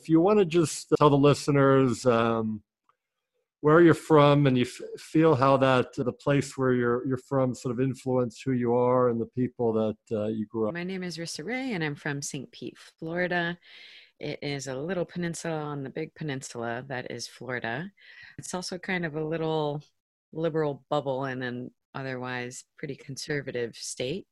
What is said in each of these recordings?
If you want to just tell the listeners um, where you're from and you f- feel how that the place where you're you're from sort of influenced who you are and the people that uh, you grew up. My name is Rissa Ray, and I'm from St. Pete, Florida. It is a little peninsula on the big peninsula that is Florida. It's also kind of a little liberal bubble in an otherwise pretty conservative state.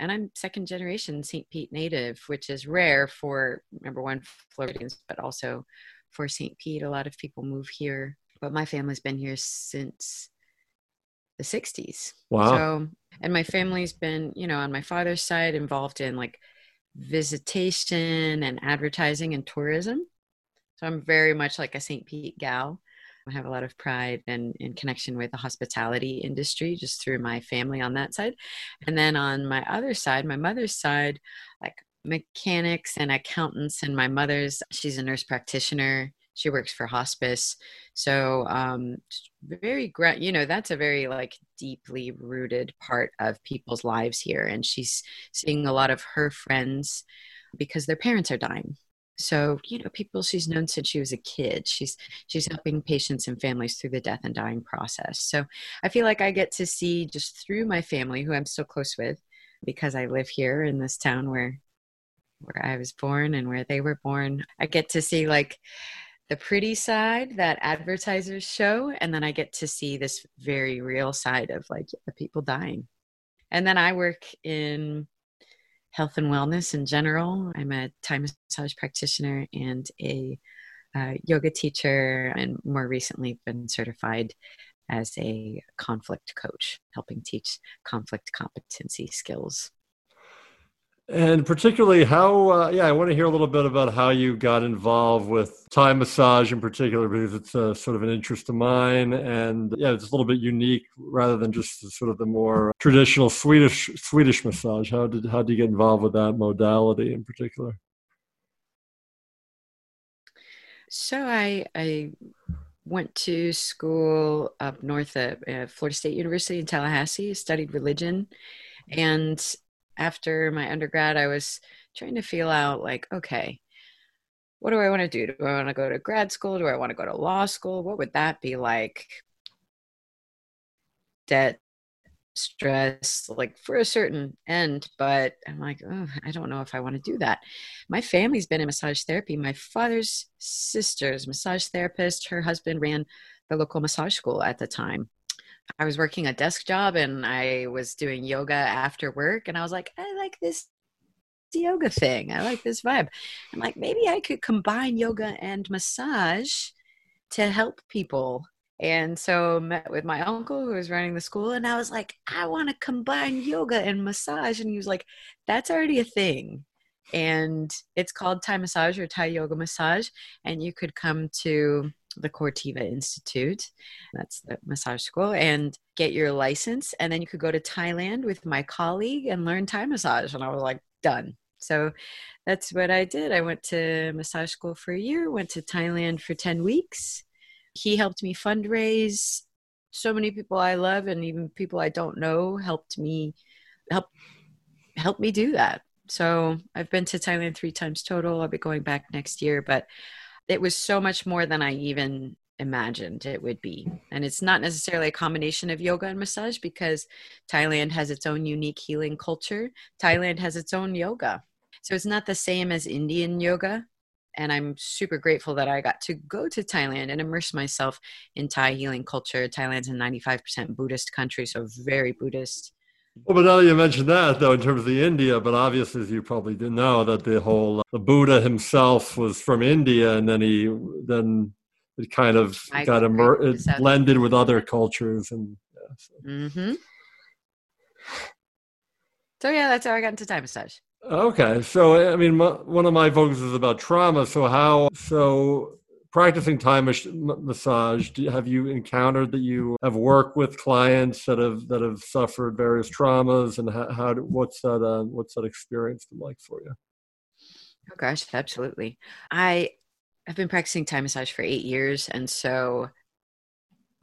And I'm second generation St. Pete native, which is rare for number one Floridians, but also for St. Pete. A lot of people move here, but my family's been here since the 60s. Wow. So, and my family's been, you know, on my father's side involved in like visitation and advertising and tourism. So I'm very much like a St. Pete gal. I have a lot of pride and in connection with the hospitality industry just through my family on that side. And then on my other side, my mother's side, like mechanics and accountants, and my mother's, she's a nurse practitioner. She works for hospice. So, um, very, you know, that's a very like deeply rooted part of people's lives here. And she's seeing a lot of her friends because their parents are dying so you know people she's known since she was a kid. She's she's helping patients and families through the death and dying process. So i feel like i get to see just through my family who i'm so close with because i live here in this town where where i was born and where they were born. I get to see like the pretty side that advertisers show and then i get to see this very real side of like the people dying. And then i work in health and wellness in general. I'm a Thai massage practitioner and a uh, yoga teacher, and more recently been certified as a conflict coach, helping teach conflict competency skills and particularly how uh, yeah i want to hear a little bit about how you got involved with thai massage in particular because it's a, sort of an interest of mine and yeah it's a little bit unique rather than just sort of the more traditional swedish swedish massage. How did how did you get involved with that modality in particular? So i i went to school up north at uh, florida state university in tallahassee studied religion and after my undergrad, I was trying to feel out like, okay, what do I want to do? Do I want to go to grad school? Do I want to go to law school? What would that be like? Debt, stress, like for a certain end, but I'm like, oh, I don't know if I want to do that. My family's been in massage therapy. My father's sister's massage therapist, her husband ran the local massage school at the time. I was working a desk job and I was doing yoga after work and I was like, I like this yoga thing. I like this vibe. I'm like, maybe I could combine yoga and massage to help people. And so met with my uncle who was running the school and I was like, I want to combine yoga and massage. And he was like, that's already a thing. And it's called Thai massage or Thai yoga massage. And you could come to the Cortiva Institute. That's the massage school, and get your license. And then you could go to Thailand with my colleague and learn Thai massage. And I was like, done. So that's what I did. I went to massage school for a year, went to Thailand for 10 weeks. He helped me fundraise. So many people I love and even people I don't know helped me help help me do that. So I've been to Thailand three times total. I'll be going back next year, but it was so much more than I even imagined it would be. And it's not necessarily a combination of yoga and massage because Thailand has its own unique healing culture. Thailand has its own yoga. So it's not the same as Indian yoga. And I'm super grateful that I got to go to Thailand and immerse myself in Thai healing culture. Thailand's a 95% Buddhist country, so very Buddhist. Well, but now that you mentioned that, though, in terms of the India, but obviously, as you probably didn't know, that the whole the Buddha himself was from India, and then he then it kind of I got immer- it blended with other cultures, and yeah, so. Mm-hmm. so yeah, that's how I got into Thai massage. Okay, so I mean, my, one of my focuses is about trauma. So how so practicing Thai massage, have you encountered that you have worked with clients that have that have suffered various traumas, and how, how what's that uh, what's that experience been like for you? Oh gosh, absolutely. I have been practicing Thai massage for eight years, and so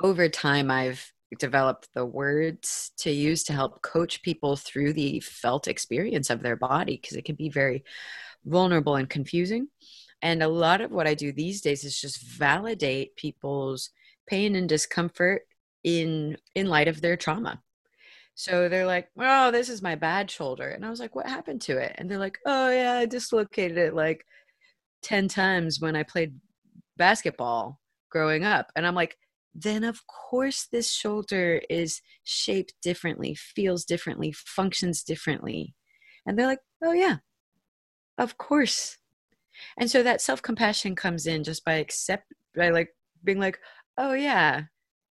over time, I've developed the words to use to help coach people through the felt experience of their body because it can be very vulnerable and confusing. And a lot of what I do these days is just validate people's pain and discomfort in in light of their trauma. So they're like, "Oh, this is my bad shoulder." And I was like, "What happened to it?" And they're like, "Oh, yeah, I dislocated it like 10 times when I played basketball growing up." And I'm like, "Then of course this shoulder is shaped differently, feels differently, functions differently." And they're like, "Oh yeah. Of course." And so that self-compassion comes in just by accept by like being like, "Oh yeah,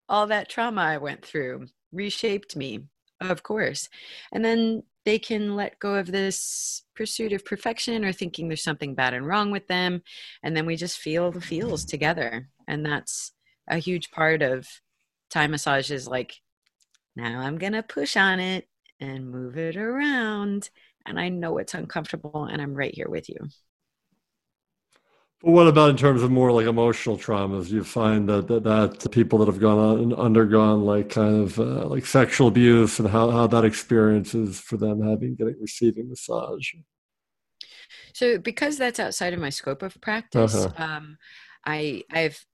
all that trauma I went through reshaped me, of course. And then they can let go of this pursuit of perfection or thinking there's something bad and wrong with them. And then we just feel the feels together. And that's a huge part of Thai massage is like, now I'm to push on it and move it around. And I know it's uncomfortable and I'm right here with you. But what about in terms of more like emotional traumas? You find that that, that people that have gone on and undergone like kind of uh, like sexual abuse and how, how that experience is for them having getting receiving massage. So because that's outside of my scope of practice, uh-huh. um, I I've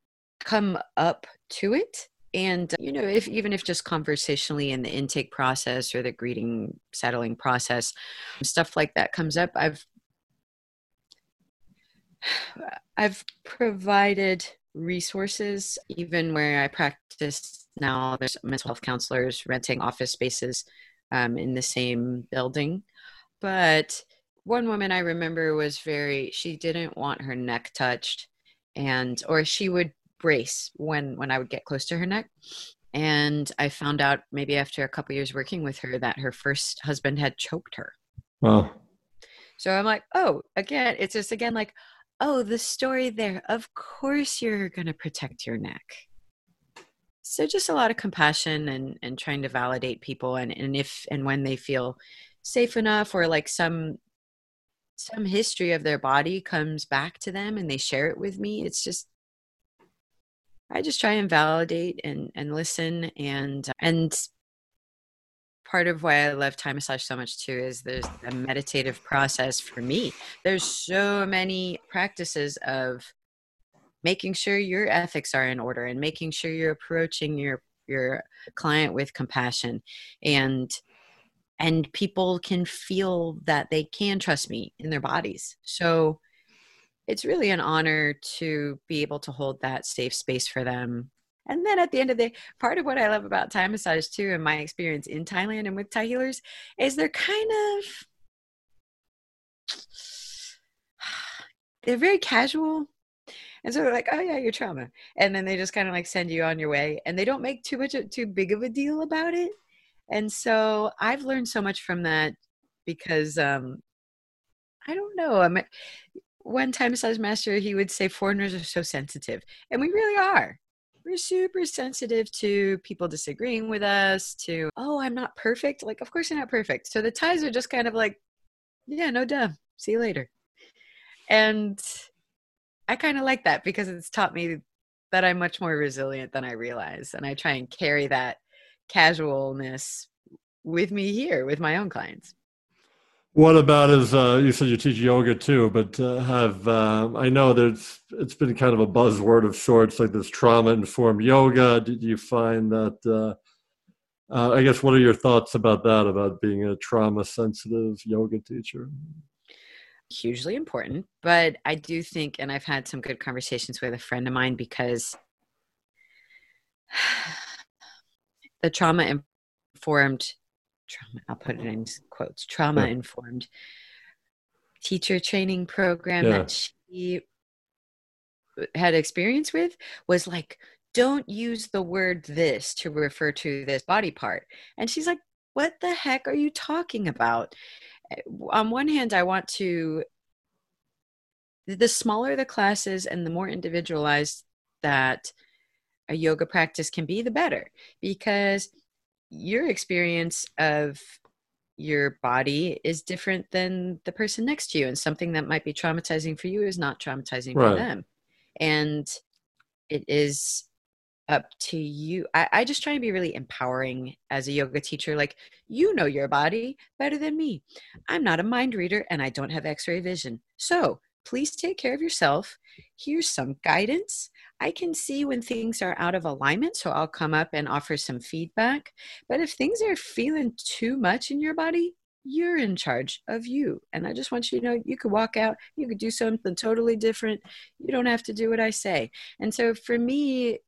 come up to it and you know if even if just conversationally in the intake process or the greeting settling process stuff like that comes up i've I've provided resources even where I practice now. There's mental health counselors renting office spaces um, in the same building. But one woman I remember was very, she didn't want her neck touched and, or she would brace when, when I would get close to her neck. And I found out maybe after a couple years working with her that her first husband had choked her. Wow. So I'm like, oh, again, it's just again like, oh, the story there. Of course you're going to protect your neck. So just a lot of compassion and, and trying to validate people and, and if and when they feel safe enough or like some some history of their body comes back to them and they share it with me, it's just I just try and validate and and listen and and part of why I love Thai massage so much too is there's a meditative process for me. There's so many practices of making sure your ethics are in order and making sure you're approaching your your client with compassion and and people can feel that they can trust me in their bodies. So it's really an honor to be able to hold that safe space for them and then at the end of the day, part of what I love about Thai massage too, and my experience in Thailand and with Thai healers, is they're kind of they're very casual. And so they're like, oh yeah, your trauma. And then they just kind of like send you on your way. And they don't make too much too big of a deal about it. And so I've learned so much from that because um I don't know. I mean, one Thai massage master, he would say foreigners are so sensitive. And we really are we're super sensitive to people disagreeing with us to oh i'm not perfect. Like of course you're not perfect. So the Thais are just kind of like yeah no duh. See you later. And i kind of like that because it's taught me that i'm much more resilient than i realize and i try and carry that casualness with me here with my own clients what about as uh, you said you teach yoga too, but uh, have um, I know there's it's been kind of a buzzword of sorts, like this trauma informed yoga. Did you find that? Uh, uh, I guess what are your thoughts about that? About being a trauma sensitive yoga teacher? Hugely important, but I do think, and I've had some good conversations with a friend of mine because the trauma informed trauma, I'll put it in quotes, trauma informed teacher training program yeah. that she had experience with was like, don't use the word this to refer to this body part. And she's like, what the heck are you talking about? Eh, on one hand, I want to, the smaller the classes and the more individualized that a yoga practice can be, the better. Because your experience of your body is different than the person next to you and something that might be traumatizing for you is not traumatizing right. for them and it is up to you I, I just try to be really empowering as a yoga teacher like you know your body better than me i'm not a mind reader and i don't have x-ray vision so please take care of yourself. Here's some guidance. I can see when things are out of alignment, so I'll come up and offer some feedback. But if things are feeling too much in your body, you're in charge of you. And I just want you to know you could walk out, you could do something totally different. You don't have to do what I say. And so for me,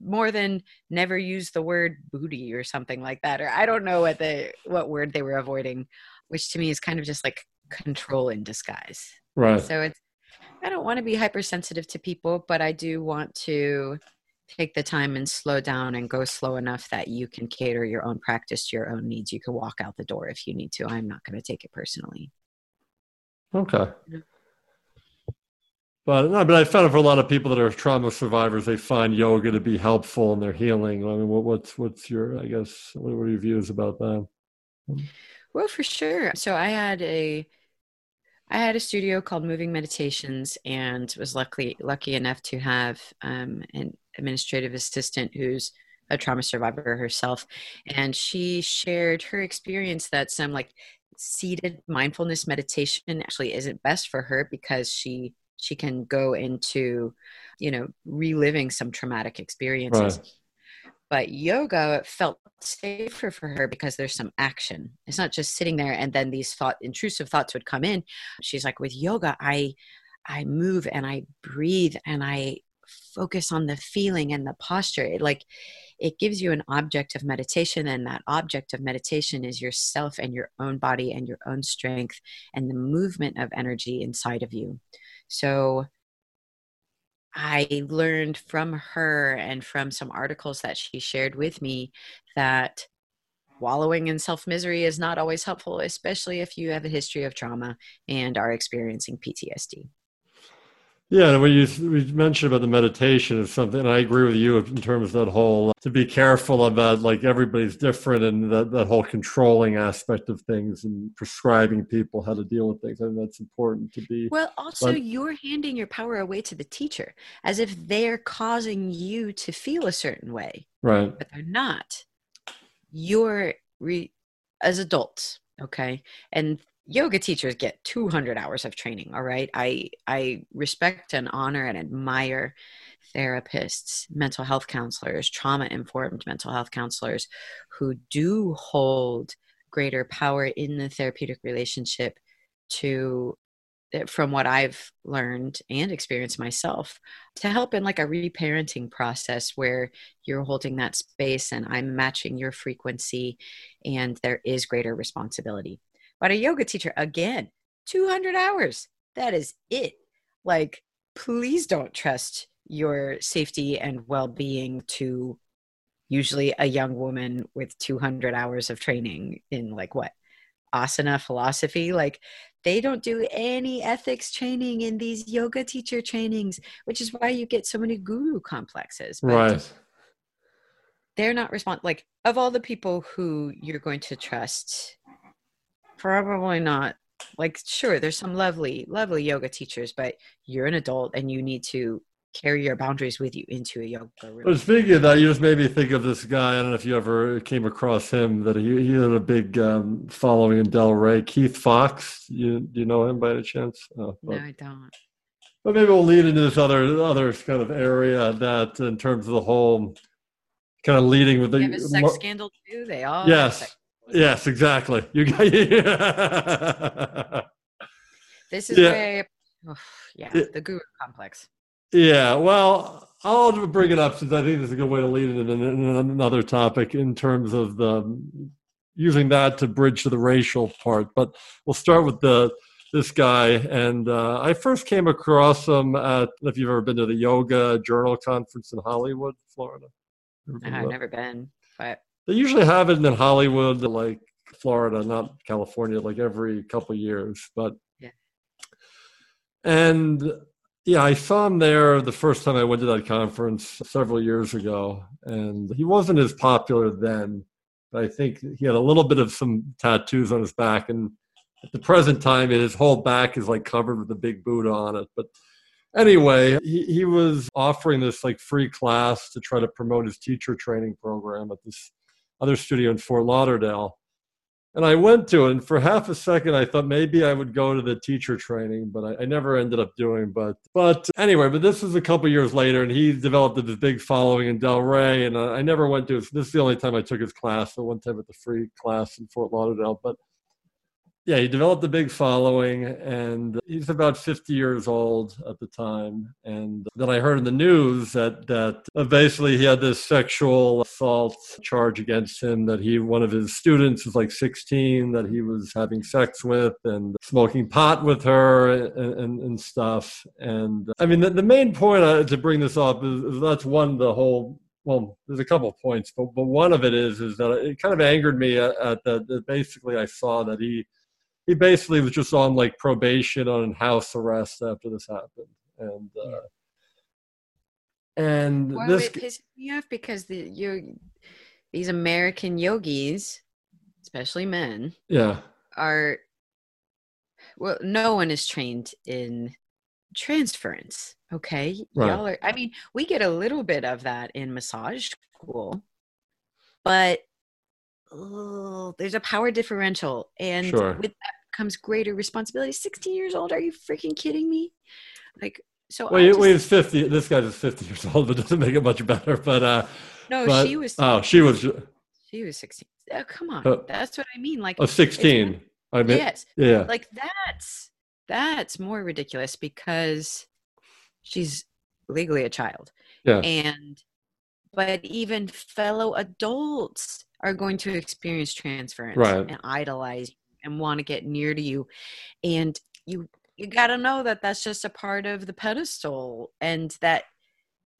more than never use the word booty or something like that, or I don't know what the what word they were avoiding, which to me is kind of just like control in disguise. Right. So it's I don't want to be hypersensitive to people, but I do want to take the time and slow down and go slow enough that you can cater your own practice to your own needs. You can walk out the door if you need to. I'm not going to take it personally. Okay. But no, but I found for a lot of people that are trauma survivors, they find yoga to be helpful in their healing. I mean, what, what's what's your, I guess, what are your views about that? Well, for sure. So I had a I had a studio called Moving Meditations and was lucky lucky enough to have um, an administrative assistant who's a trauma survivor herself, and she shared her experience that some like seated mindfulness meditation actually isn't best for her because she she can go into you know reliving some traumatic experiences. Right but yoga felt safer for her because there's some action. It's not just sitting there and then these thought intrusive thoughts would come in. She's like with yoga i i move and i breathe and i focus on the feeling and the posture. It like it gives you an object of meditation and that object of meditation is yourself and your own body and your own strength and the movement of energy inside of you. So I learned from her and from some articles that she shared with me that wallowing in self misery is not always helpful, especially if you have a history of trauma and are experiencing PTSD. Yeah, and when you we mentioned about the meditation is something, and I agree with you in terms of that whole uh, to be careful about like everybody's different and that, that whole controlling aspect of things and prescribing people how to deal with things. I think that's important to be. Well, also but, you're handing your power away to the teacher as if they're causing you to feel a certain way, right? But they're not. You're re, as adults, okay, and yoga teachers get 200 hours of training all right? I i respect and honor and admire therapists mental health counselors trauma informed mental health counselors who do hold greater power in the therapeutic relationship to eh, from what i've learned and experienced myself to help in like a reparenting process where you're holding that space and i'm matching your frequency and there is greater responsibility but a yoga teacher, again, 200 hours. That is it. Like, please don't trust your safety and well being to usually a young woman with 200 hours of training in like what? Asana philosophy. Like, they don't do any ethics training in these yoga teacher trainings, which is why you get so many guru complexes. But right. They're not respond like of all the people who you're going to trust Probably not. Like, sure, there's some lovely, lovely yoga teachers, but you're an adult and you need to carry your boundaries with you into a yoga room. But speaking of that, you just made me think of this guy. I don't know if you ever came across him. That he, he had a big um, following in Delray. Keith Fox. You do you know him by any chance? Oh, no, I don't. But maybe we'll lead into this other other kind of area that, in terms of the whole kind of leading with the have a sex scandal too. They all yes. Yes, exactly. You got This is yeah. where, oh, yeah, the guru complex. Yeah, well, I'll bring it up since I think this is a good way to lead it in another topic in terms of the using that to bridge to the racial part. But we'll start with the this guy, and uh, I first came across him at if you've ever been to the Yoga Journal conference in Hollywood, Florida. I've never been, but they usually have it in Hollywood, like Florida, not California, like every couple years. But yeah. And yeah, I saw him there the first time I went to that conference several years ago, and he wasn't as popular then. But I think he had a little bit of some tattoos on his back, and at the present time, his whole back is like covered with a big Buddha on it. But anyway, he, he was offering this like free class to try to promote his teacher training program at this other studio in Fort Lauderdale. and I went to it. And for half a second, I thought maybe I would go to the teacher training, but I, I never ended up doing. But but anyway, but this was a couple years later, and he developed this big following in Delray, and I, I never went to. His, this is the only time I took his class. the one time at the free class in Fort Lauderdale, but yeah, he developed a big following, and he's about 50 years old at the time. And then I heard in the news that that basically he had this sexual assault charge against him. That he, one of his students, was like 16, that he was having sex with and smoking pot with her and, and, and stuff. And I mean, the, the main point uh, to bring this up is, is that's one the whole well, there's a couple of points, but, but one of it is is that it kind of angered me at, at that, that basically I saw that he he basically was just on like probation on house arrest after this happened. And uh and well, this it pisses me off? Because the you these american yogis especially men yeah. are well no one is trained in transference okay? Right. y'all are i mean we get a little bit of that in massage school but oh, there's a power differential. And Sure. with that comes greater responsibility. 16 years old? Are you freaking kidding me? Like so well, I just- well, he's 50 this guy's 50 years old. But doesn't make it much better but uh no but, she was oh she was she was 16 oh, come on. Uh, that's what i mean like oh, 16 i mean yes. yeah. Like that's that's more ridiculous because she's legally a child. Yeah. and but even fellow adults are going to experience transference Right. and idolize and want to get near to you and you you got to know that that's just a part of the pedestal and that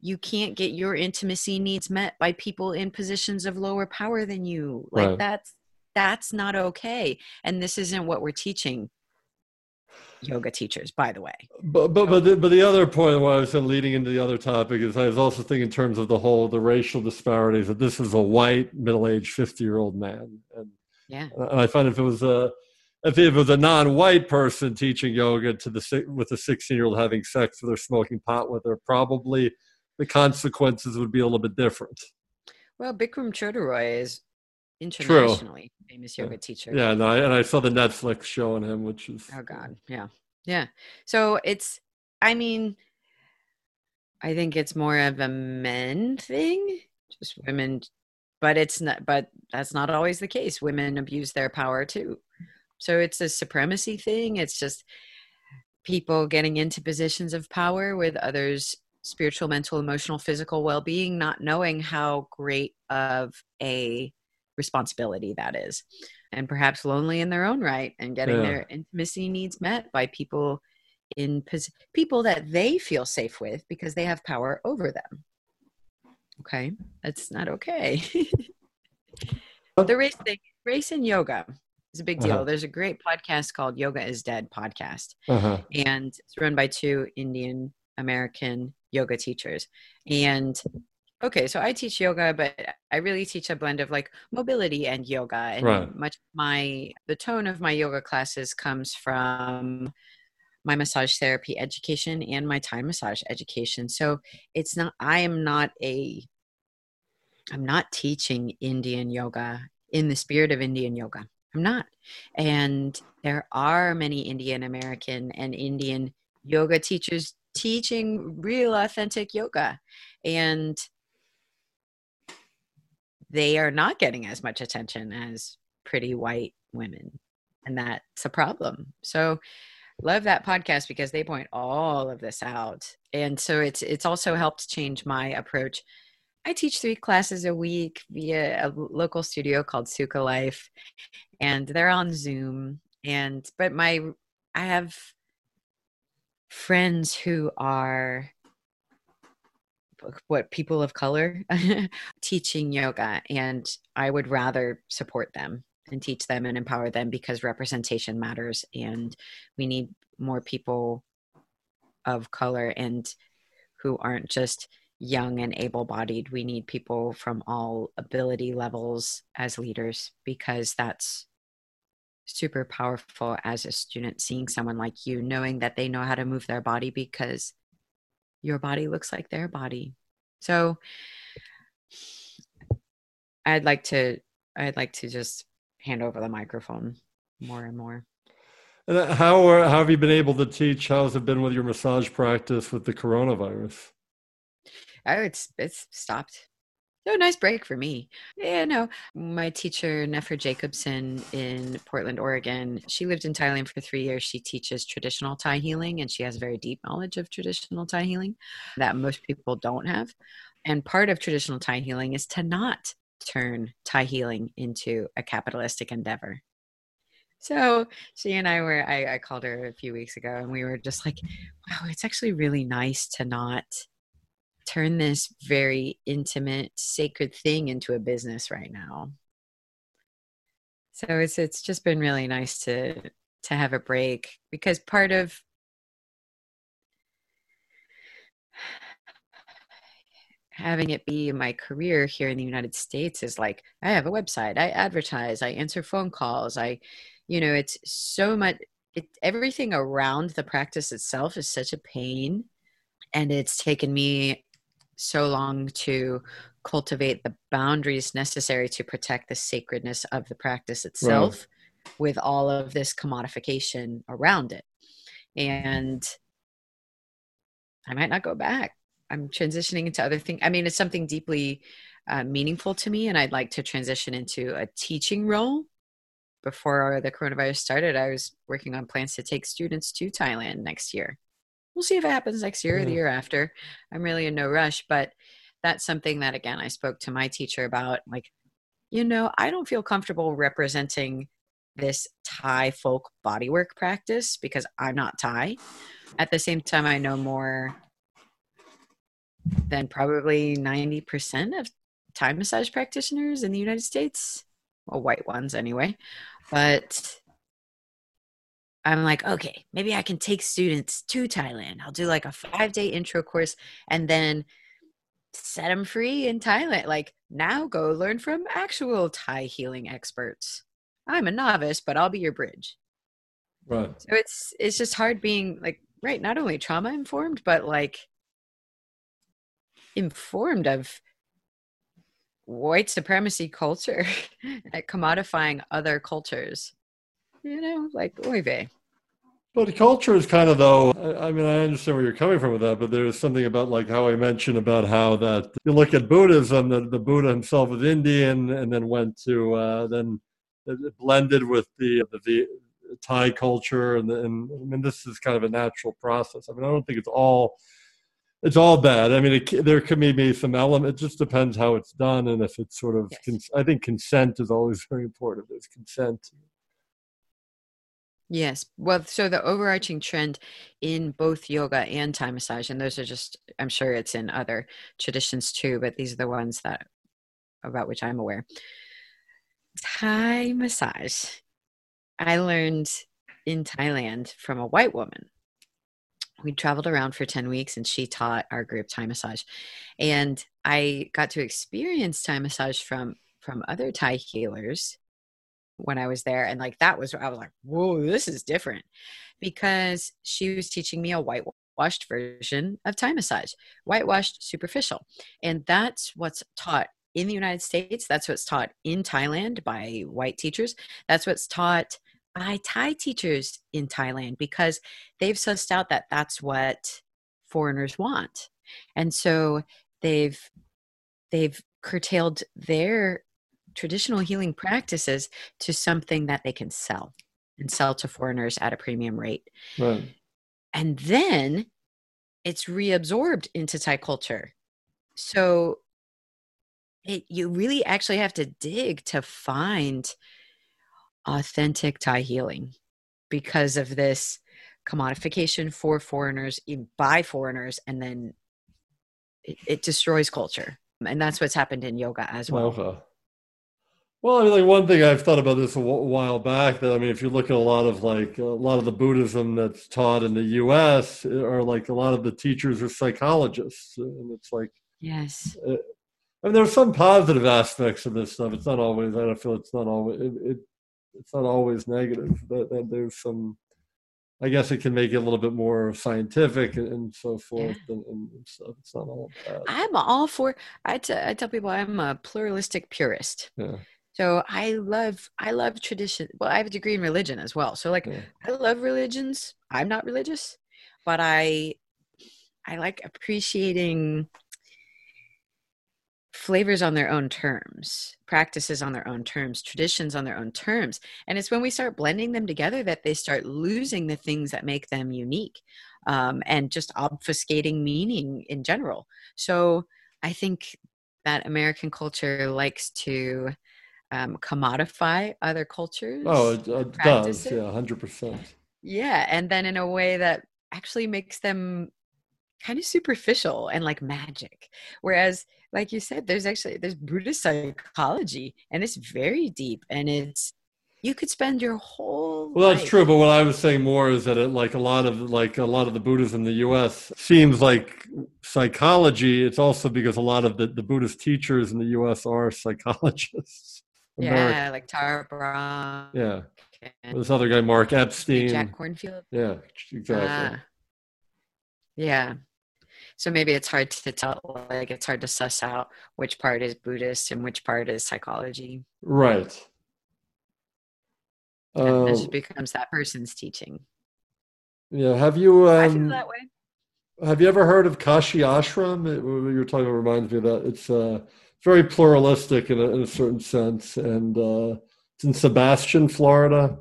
you can't get your intimacy needs met by people in positions of lower power than you. Like Right. that's that's not okay and this isn't what we're teaching yoga teachers by the way. But but but the, but the other point why I was leading into the other topic is I was also thinking in terms of the whole the racial disparities that this is a white middle aged fifty year old man and yeah. and I find if it was a if it was a non-white person teaching yoga to the with a 16 year old having sex with her smoking pot with her probably the consequences would be a little bit different well Bikram Choudhury is internationally famous Yeah. yoga teacher yeah and I, and I saw the netflix show on him which is Oh God, yeah, yeah. So it's, I mean, I think it's more of a men thing, just women, but it's not. But that's not always the case. Women abuse their power too. So it's a supremacy thing. It's just people getting into positions of power with others' spiritual, mental, emotional, physical well-being, not knowing how great of a responsibility that is and perhaps lonely in their own right and getting Yeah. their intimacy needs met by people in pos- people that they feel safe with because they have power over them okay that's not okay the race thing race in yoga is a big deal Uh-huh. there's a great podcast called yoga is dead podcast uh-huh. and it's run by two Indian American yoga teachers. And okay, so I teach yoga, but I really teach a blend of like mobility and yoga. And Right. much my the tone of my yoga classes comes from my massage therapy education and my Thai massage education. So it's not I am not a I'm not teaching Indian yoga in the spirit of Indian yoga. I'm not. And there are many Indian American and Indian yoga teachers teaching real authentic yoga. And they are not getting as much attention as pretty white women. And that's a problem. So love that podcast because they point all of this out. And so it's it's also helped change my approach. I teach three classes a week via a local studio called Suka Life and they're on Zoom. And but my I have friends who are what people of color teaching yoga and I would rather support them and teach them and empower them because representation matters and we need more people of color and who aren't just young and able-bodied we need people from all ability levels as leaders because that's super powerful as a student seeing someone like you knowing that they know how to move their body because your body looks like their body so i'd like to i'd like to just hand over the microphone more and more. And uh, how, are, how have you been able to teach? How's it been with your massage practice with the coronavirus? Oh, it's it's stopped. So nice break for me. Yeah, no. My teacher, Nephyr Jacobsen in Portland, Oregon, she lived in Thailand for three years. She teaches traditional Thai healing and she has very deep knowledge of traditional Thai healing that most people don't have. And part of traditional Thai healing is to not turn Thai healing into a capitalistic endeavor. So she and I were, I, I called her a few weeks ago and we were just like, wow, it's actually really nice to not turn this very intimate, sacred thing into a business right now. So it's it's just been really nice to to have a break because part of having it be my career here in the United States is like I have a website, I advertise, I answer phone calls, I you know, it's so much it, everything around the practice itself is such a pain and it's taken me so long to cultivate the boundaries necessary to protect the sacredness of the practice itself right. with all of this commodification around it. And I might not go back. I'm transitioning into other things. I mean, it's something deeply uh, meaningful to me, and I'd like to transition into a teaching role. Before the coronavirus started, I was working on plans to take students to Thailand next year we'll see if it happens next year or the mm. year after. I'm really in no rush, but that's something that again I spoke to my teacher about. Like, you know, I don't feel comfortable representing this Thai folk bodywork practice because I'm not Thai. At the same time, I know more than probably 90% of Thai massage practitioners in the United States. Well, white ones anyway. But I'm like, okay, maybe I can take students to Thailand. I'll do like a five day intro course and then set them free in Thailand. Like, now go learn from actual Thai healing experts. I'm a novice, but I'll be your bridge. Right. So it's it's just hard being like right, not only trauma informed, but like informed of white supremacy culture at commodifying other cultures. You know, like oy vey. But culture is kind of though. I, mean, I understand where you're coming from with that, but there's something about like how I mentioned about how that you look at Buddhism, that the Buddha himself was Indian, and then went to uh, then it blended with the the, the Thai culture, and, and I mean, this is kind of a natural process. I mean, I don't think it's all it's all bad. I mean, it, there can be some element. It just depends how it's done, and if it's sort of. Yes. Cons- I think consent is always very important. There's consent Yes. Well, so the overarching trend in both yoga and Thai massage, and those are just, I'm sure it's in other traditions too, but these are the ones that about which I'm aware. Thai massage. I learned in Thailand from a white woman. We traveled around for 10 weeks and she taught our group Thai massage. And I got to experience Thai massage from from other Thai healers when I was there. And like that was, I was like, whoa, this is different because she was teaching me a whitewashed version of Thai massage, whitewashed superficial. And that's what's taught in the United States. That's what's taught in Thailand by white teachers. That's what's taught by Thai teachers in Thailand because they've sussed out that that's what foreigners want. And so they've they've curtailed their traditional healing practices to something that they can sell and sell to foreigners at a premium rate. Right. And then it's reabsorbed into Thai culture. So it, you really actually have to dig to find authentic Thai healing because of this commodification for foreigners by foreigners and then it, it destroys culture and that's what's happened in yoga as well okay. Well, I mean, like one thing I've thought about this a while back. That I mean, if you look at a lot of like a lot of the Buddhism that's taught in the U.S., are like a lot of the teachers are psychologists, and it's like yes. Uh, I mean, there's some positive aspects of this stuff. It's not always. I don't feel it's not always. It, it it's not always negative. But, but there's some. I guess it can make it a little bit more scientific and, and so forth yeah. and, and, stuff. It's not all bad. I'm all for. I, t- I tell people I'm a pluralistic purist. Yeah So I love I love tradition. Well, I have a degree in religion as well. So like Yeah. I love religions. I'm not religious, but I I like appreciating flavors on their own terms, practices on their own terms, traditions on their own terms. And it's when we start blending them together that they start losing the things that make them unique um, and just obfuscating meaning in general. So I think that American culture likes to um, commodify other cultures. Oh, it, it does. it. Yeah, hundred percent. Yeah, and then in a way that actually makes them kind of superficial and like magic. Whereas, like you said, there's actually there's Buddhist psychology, and it's very deep, and it's you could spend your whole Well, that's life- true. But what I was saying more is that it, like a lot of like a lot of the Buddhism in the U.S. seems like psychology. It's also because a lot of the, the Buddhist teachers in the U.S. are psychologists. American- Yeah, like Tara Brach Yeah. and This other guy, Mark Epstein. Jack Kornfield. Yeah, exactly. Ah. yeah. So maybe it's hard to tell, like it's hard to suss out which part is Buddhist and which part is psychology. Right. And Um, it just becomes that person's teaching. yeah. Have you I feel um, that way. have you ever heard of Kashi Ashram? It, you were talking about reminds me of that. It's uh, very pluralistic in a, in a certain sense, and uh, it's in Sebastian, Florida.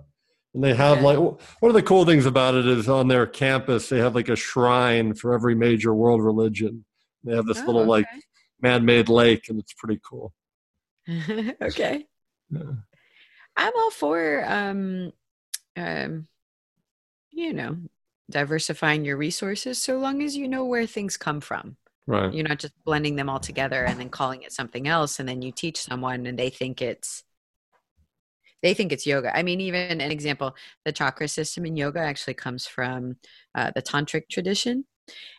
And they have Okay. like one of the cool things about it is on their campus they have like a shrine for every major world religion. They have this Oh, little like man-made lake, and it's pretty cool. okay. okay. Yeah. I'm all for um um you know diversifying your resources so long as you know where things come from. Right. You're not just blending them all together and then calling it something else and then you teach someone and they think it's they think it's yoga. I mean, even an example, the chakra system in yoga actually comes from uh, the tantric tradition,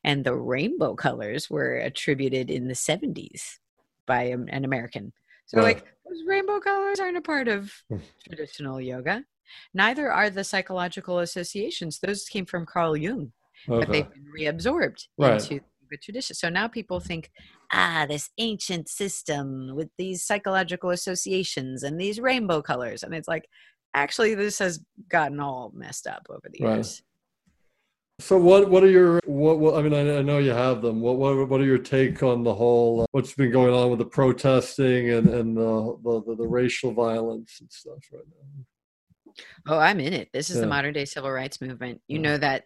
and the rainbow colors were attributed in the 70s by um, an American. So, Right. like, those rainbow colors aren't a part of traditional yoga. Neither are the psychological associations. Those came from Carl Jung but they've been reabsorbed Right. into the tradition. So now people think, ah, this ancient system with these psychological associations and these rainbow colors. And it's like, actually, this has gotten all messed up over the years. Right. So what what are your what, what I mean I, I know you have them. What what what are your take on the whole uh, what's been going on with the protesting and and the the, the, the racial violence and stuff right now? Oh, I'm in it. This is Yeah. the modern day civil rights movement. You Yeah. know that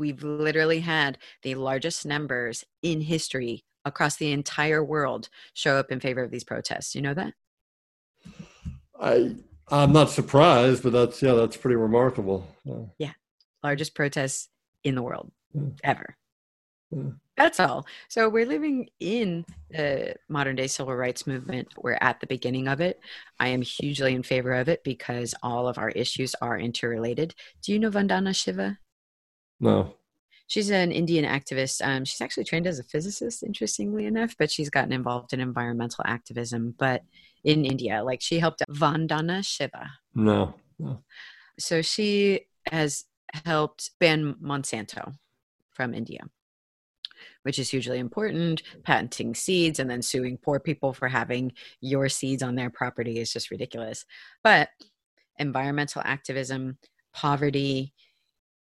we've literally had the largest numbers in history across the entire world show up in favor of these protests. You know that? I I'm not surprised, but that's yeah, that's pretty remarkable. Yeah. largest protests in the world Yeah. ever. Yeah. That's all. So we're living in the modern day civil rights movement. We're at the beginning of it. I am hugely in favor of it because all of our issues are interrelated. Do you know Vandana Shiva? No. She's an Indian activist. Um, she's actually trained as a physicist, interestingly enough, but she's gotten involved in environmental activism. But in India, like she helped Vandana Shiva. No. no. So she has helped ban Monsanto from India, which is hugely important. Patenting seeds and then suing poor people for having your seeds on their property is just ridiculous. But environmental activism, poverty,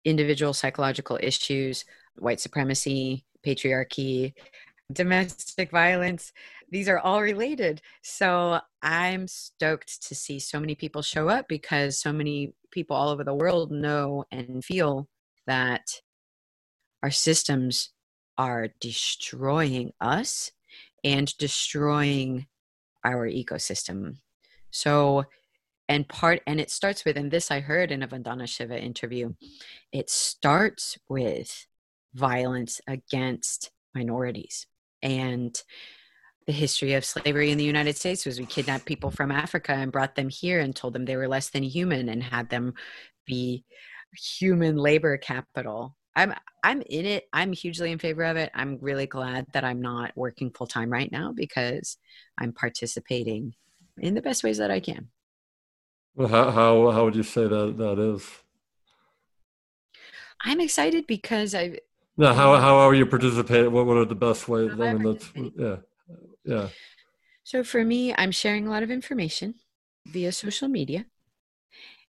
individual psychological issues, white supremacy, patriarchy, domestic violence, these are all related. So I'm stoked to see so many people show up because so many people all over the world know and feel that our systems are destroying us and destroying our ecosystem. So, and part, and it starts with, and this I heard in a Vandana Shiva interview, it starts with violence against minorities. And the history of slavery in the United States was we kidnapped people from Africa and brought them here and told them they were less than human and had them be human labor capital. I'm I'm in it. I'm hugely in favor of it. I'm really glad that I'm not working full time right now because I'm participating in the best ways that I can. Well, how how how would you say that that is? I'm excited because I No, how um, how are you participating? What what are the best ways? I mean, that's yeah, yeah. so for me, I'm sharing a lot of information. via social media.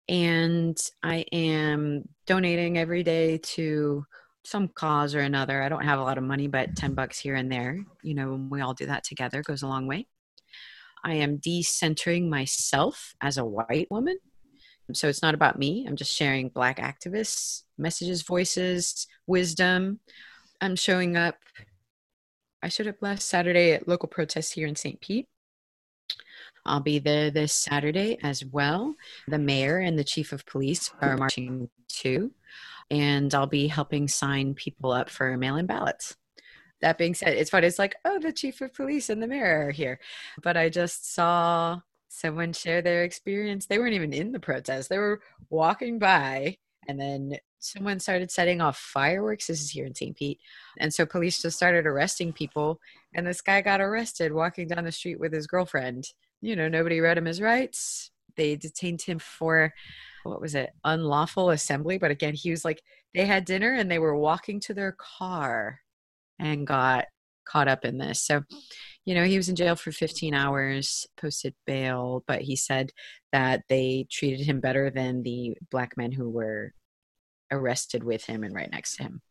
And I am donating every day to some cause or another. I don't have a lot of money, but 10 bucks here and there, you know, when we all do that together goes a long way. I am decentering myself as a white woman. So it's not about me. I'm just sharing Black activists, messages, voices, wisdom. I'm showing up. I showed up last Saturday at local protests here in St. Pete. I'll be there this Saturday as well. The mayor and the chief of police are marching too. And I'll be helping sign people up for mail in ballots. That being said, it's funny. It's like, oh, the chief of police and the mayor are here. But I just saw someone share their experience. They weren't even in the protest, they were walking by and then someone started setting off fireworks. This is here in St. Pete. And so police just started arresting people. And this guy got arrested walking down the street with his girlfriend. You know, nobody read him his rights. They detained him for, what was it, unlawful assembly. But again, he was like, they had dinner and they were walking to their car and got caught up in this. So, you know, he was in jail for 15 hours, posted bail, but he said that they treated him better than the black men who were arrested with him and right next to him.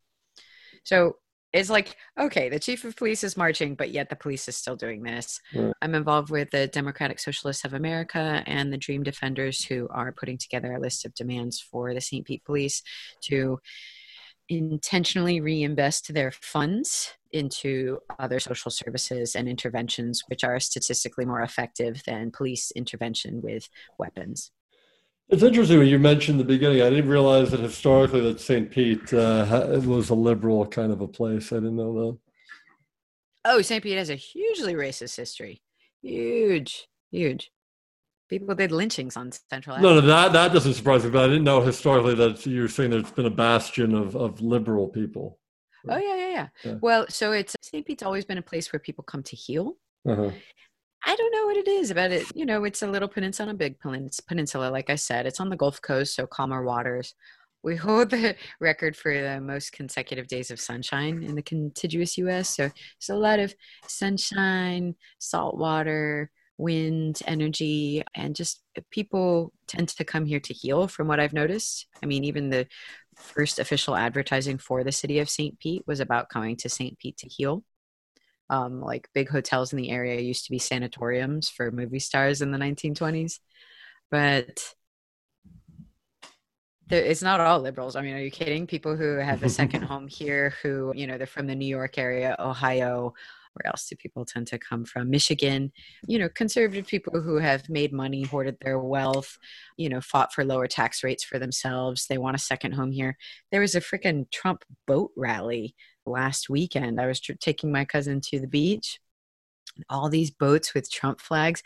So it's like, okay, the chief of police is marching, but yet the police is still doing this. Right. I'm involved with the Democratic Socialists of America and the Dream Defenders, who are putting together a list of demands for the St. Pete Police to intentionally reinvest their funds into other social services and interventions, which are statistically more effective than police intervention with weapons. It's interesting when you mentioned the beginning. I didn't realize that historically that St. Pete uh, was a liberal kind of a place. I didn't know that. Oh, St. Pete has a hugely racist history. Huge, huge. People did lynchings on Central. No, no, that that doesn't surprise me. But I didn't know historically that you're saying there's been a bastion of of liberal people. Oh yeah, yeah, yeah. yeah. Well, so it's St. Pete's always been a place where people come to heal. Uh-huh. I don't know what it is about it. You know, it's a little peninsula, a big peninsula. Like I said, it's on the Gulf Coast, so calmer waters. We hold the record for the most consecutive days of sunshine in the contiguous U.S. So there's a lot of sunshine, salt water, wind, energy, and just people tend to come here to heal. From what I've noticed, I mean, even the first official advertising for the city of St. Pete was about coming to St. Pete to heal um, like big hotels in the area used to be sanatoriums for movie stars in the 1920s but it's not all liberals i mean are you kidding people who have a second home here who you know they're from the new york area ohio where else do people tend to come from michigan you know conservative people who have made money hoarded their wealth you know fought for lower tax rates for themselves they want a second home here there was a freaking trump boat rally last weekend. I was tr- taking my cousin to the beach. All these boats with Trump flags.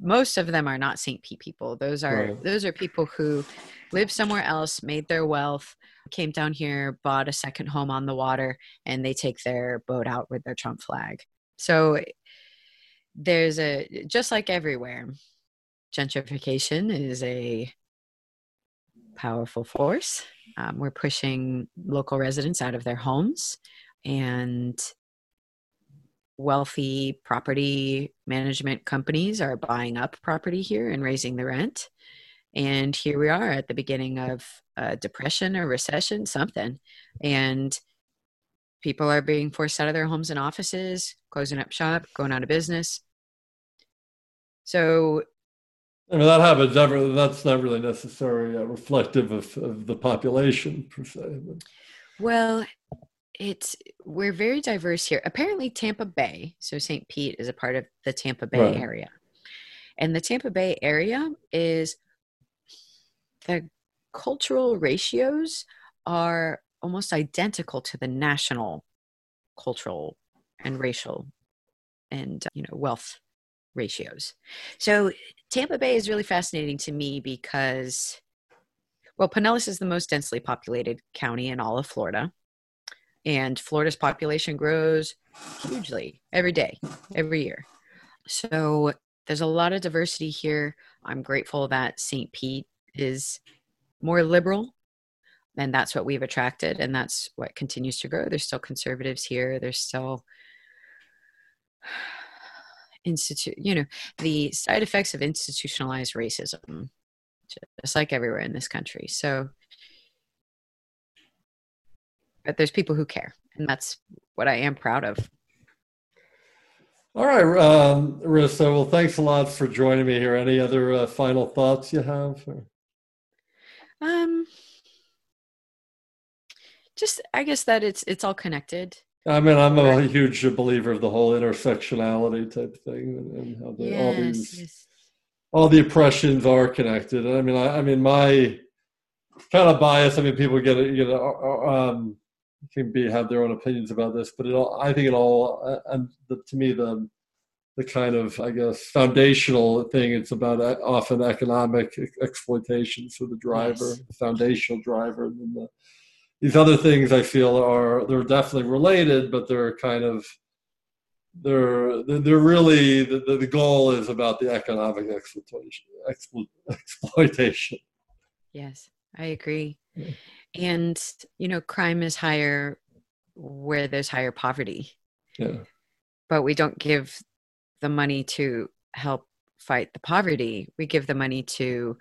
Most of them are not St. Pete people. Those are right. those are people who live somewhere else, made their wealth, came down here, bought a second home on the water, and they take their boat out with their Trump flag. So there's a just like everywhere, gentrification is a powerful force. Um, we're pushing local residents out of their homes and wealthy property management companies are buying up property here and raising the rent. And here we are at the beginning of a depression or recession, something. And people are being forced out of their homes and offices, closing up shop, going out of business. So I mean, that happens. Never, that's not really necessarily uh, reflective of, of the population per se. But. Well, it's we're very diverse here. Apparently, Tampa Bay, so St. Pete is a part of the Tampa Bay right. area, and the Tampa Bay area is the cultural ratios are almost identical to the national cultural and racial and you know wealth ratios. So Tampa Bay is really fascinating to me because, well, Pinellas is the most densely populated county in all of Florida. And Florida's population grows hugely every day, every year. So there's a lot of diversity here. I'm grateful that St. Pete is more liberal and that's what we've attracted and that's what continues to grow there's still conservatives here there's still institute you know the side effects of institutionalized racism just like everywhere in this country so but there's people who care and that's what i am proud of all right um rissa well thanks a lot for joining me here any other uh, final thoughts you have or? um just i guess that it's it's all connected I mean, I'm a huge believer of the whole intersectionality type thing, and, and how the, yes, all these yes. all the oppressions are connected. I mean, I, I, mean, my kind of bias. I mean, people get it, you know, uh, uh, um, can be have their own opinions about this, but it all, I think it all, uh, and the, to me, the the kind of I guess foundational thing. It's about often economic exploitation for the driver, yes. the foundational driver, and the these other things I feel are they're definitely related, but they're kind of they're they're really the, the goal is about the economic exploitation exploitation. Yes, I agree. Yeah. And you know, crime is higher where there's higher poverty. Yeah. But we don't give the money to help fight the poverty. We give the money to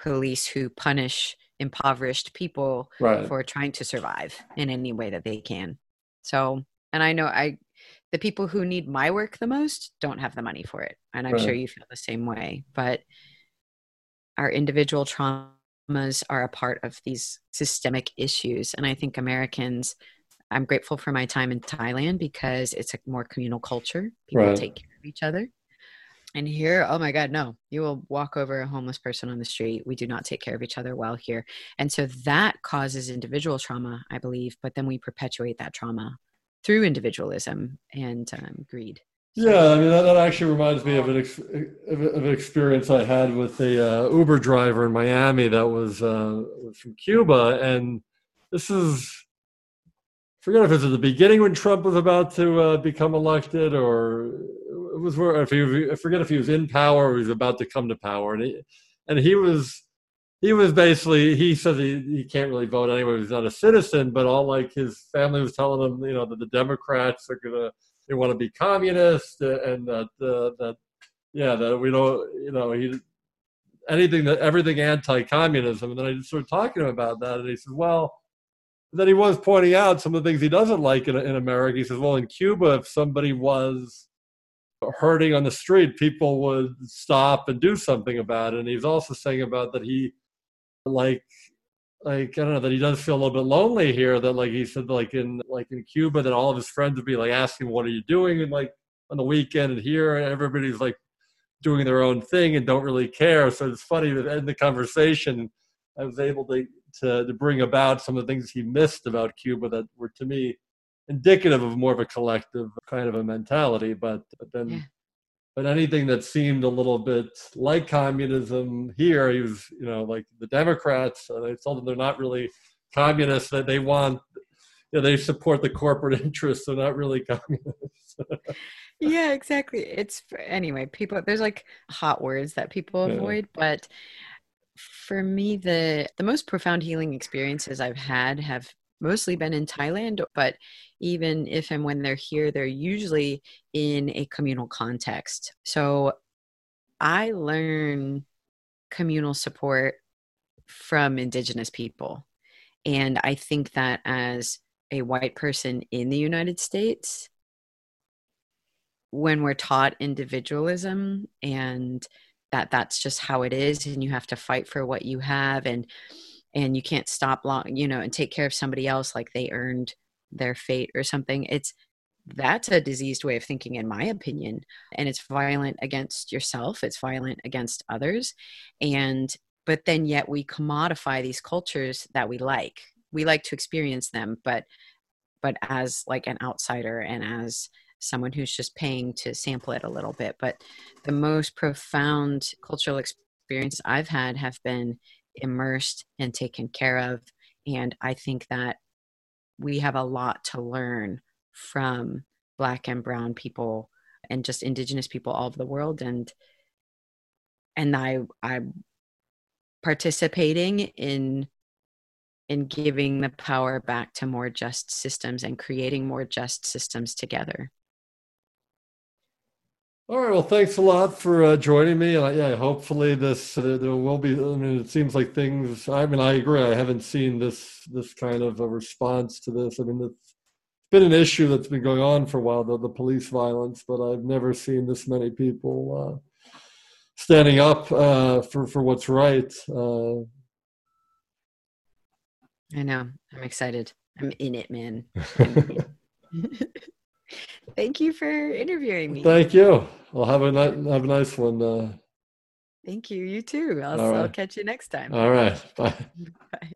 police who punish impoverished people right. for trying to survive in any way that they can. So, and I know I, the people who need my work the most don't have the money for it. And I'm right. sure you feel the same way. But our individual traumas are a part of these systemic issues. And I think Americans, I'm grateful for my time in Thailand because it's a more communal culture. People right. take care of each other. And here, oh my God, no, you will walk over a homeless person on the street. We do not take care of each other well here. And so that causes individual trauma, I believe, but then we perpetuate that trauma through individualism and um, greed. Yeah, I mean that, that actually reminds me of an ex- of an experience I had with a uh, Uber driver in Miami that was uh, from Cuba, and this is forget if it was at the beginning when Trump was about to uh, become elected, or it was where if he, I forget if he was in power or he was about to come to power, and he and he was he was basically he said he, he can't really vote anyway. He's not a citizen, but all like his family was telling him, you know, that the Democrats are gonna they want to be communist and that uh, that yeah that we don't you know he anything that everything anti-communism. And then I just started talking to him about that, and he said, well then he was pointing out some of the things he doesn't like in, in America. He says, well, in Cuba, if somebody was hurting on the street, people would stop and do something about it. And he's also saying about that he, like, like I don't know that he does feel a little bit lonely here. That like he said, like in like in Cuba, that all of his friends would be like asking, "What are you doing?" and like on the weekend, and here everybody's like doing their own thing and don't really care. So it's funny that in the conversation, I was able to to, to bring about some of the things he missed about Cuba that were to me indicative of more of a collective kind of a mentality. But, but then, yeah. But anything that seemed a little bit like communism here, he was, you know, like the Democrats. Uh, they told them they're not really communists; that they want, you know, they support the corporate interests. They're not really communists. yeah, exactly. It's anyway. People, there's like hot words that people avoid, yeah. but for me the the most profound healing experiences i've had have mostly been in thailand but even if and when they're here they're usually in a communal context. So i learn communal support from indigenous people. And i think that as a white person in the united states when we're taught individualism and that that's just how it is and you have to fight for what you have and and you can't stop long you know and take care of somebody else like they earned their fate or something it's that's a diseased way of thinking in my opinion and it's violent against yourself it's violent against others and but then yet we commodify these cultures that we like we like to experience them but but as like an outsider and as someone who's just paying to sample it a little bit. But the most profound cultural experience I've had have been immersed and taken care of. And I think that we have a lot to learn from Black and Brown people and just Indigenous people all over the world. And and I I'm participating in in giving the power back to more just systems and creating more just systems together. All right. Well, thanks a lot for uh, joining me. And yeah, hopefully this uh, there will be. I mean, it seems like things. I mean, I agree. I haven't seen this this kind of a response to this. I mean, it's been an issue that's been going on for a while, the, the police violence, but I've never seen this many people uh, standing up uh, for for what's right. Uh, I know. I'm excited. I'm in it, man. Thank you for interviewing me. Thank you. I'll have a have a nice one. Uh, Thank you. You too. I'll, right. I'll catch you next time. All right. Bye. Bye.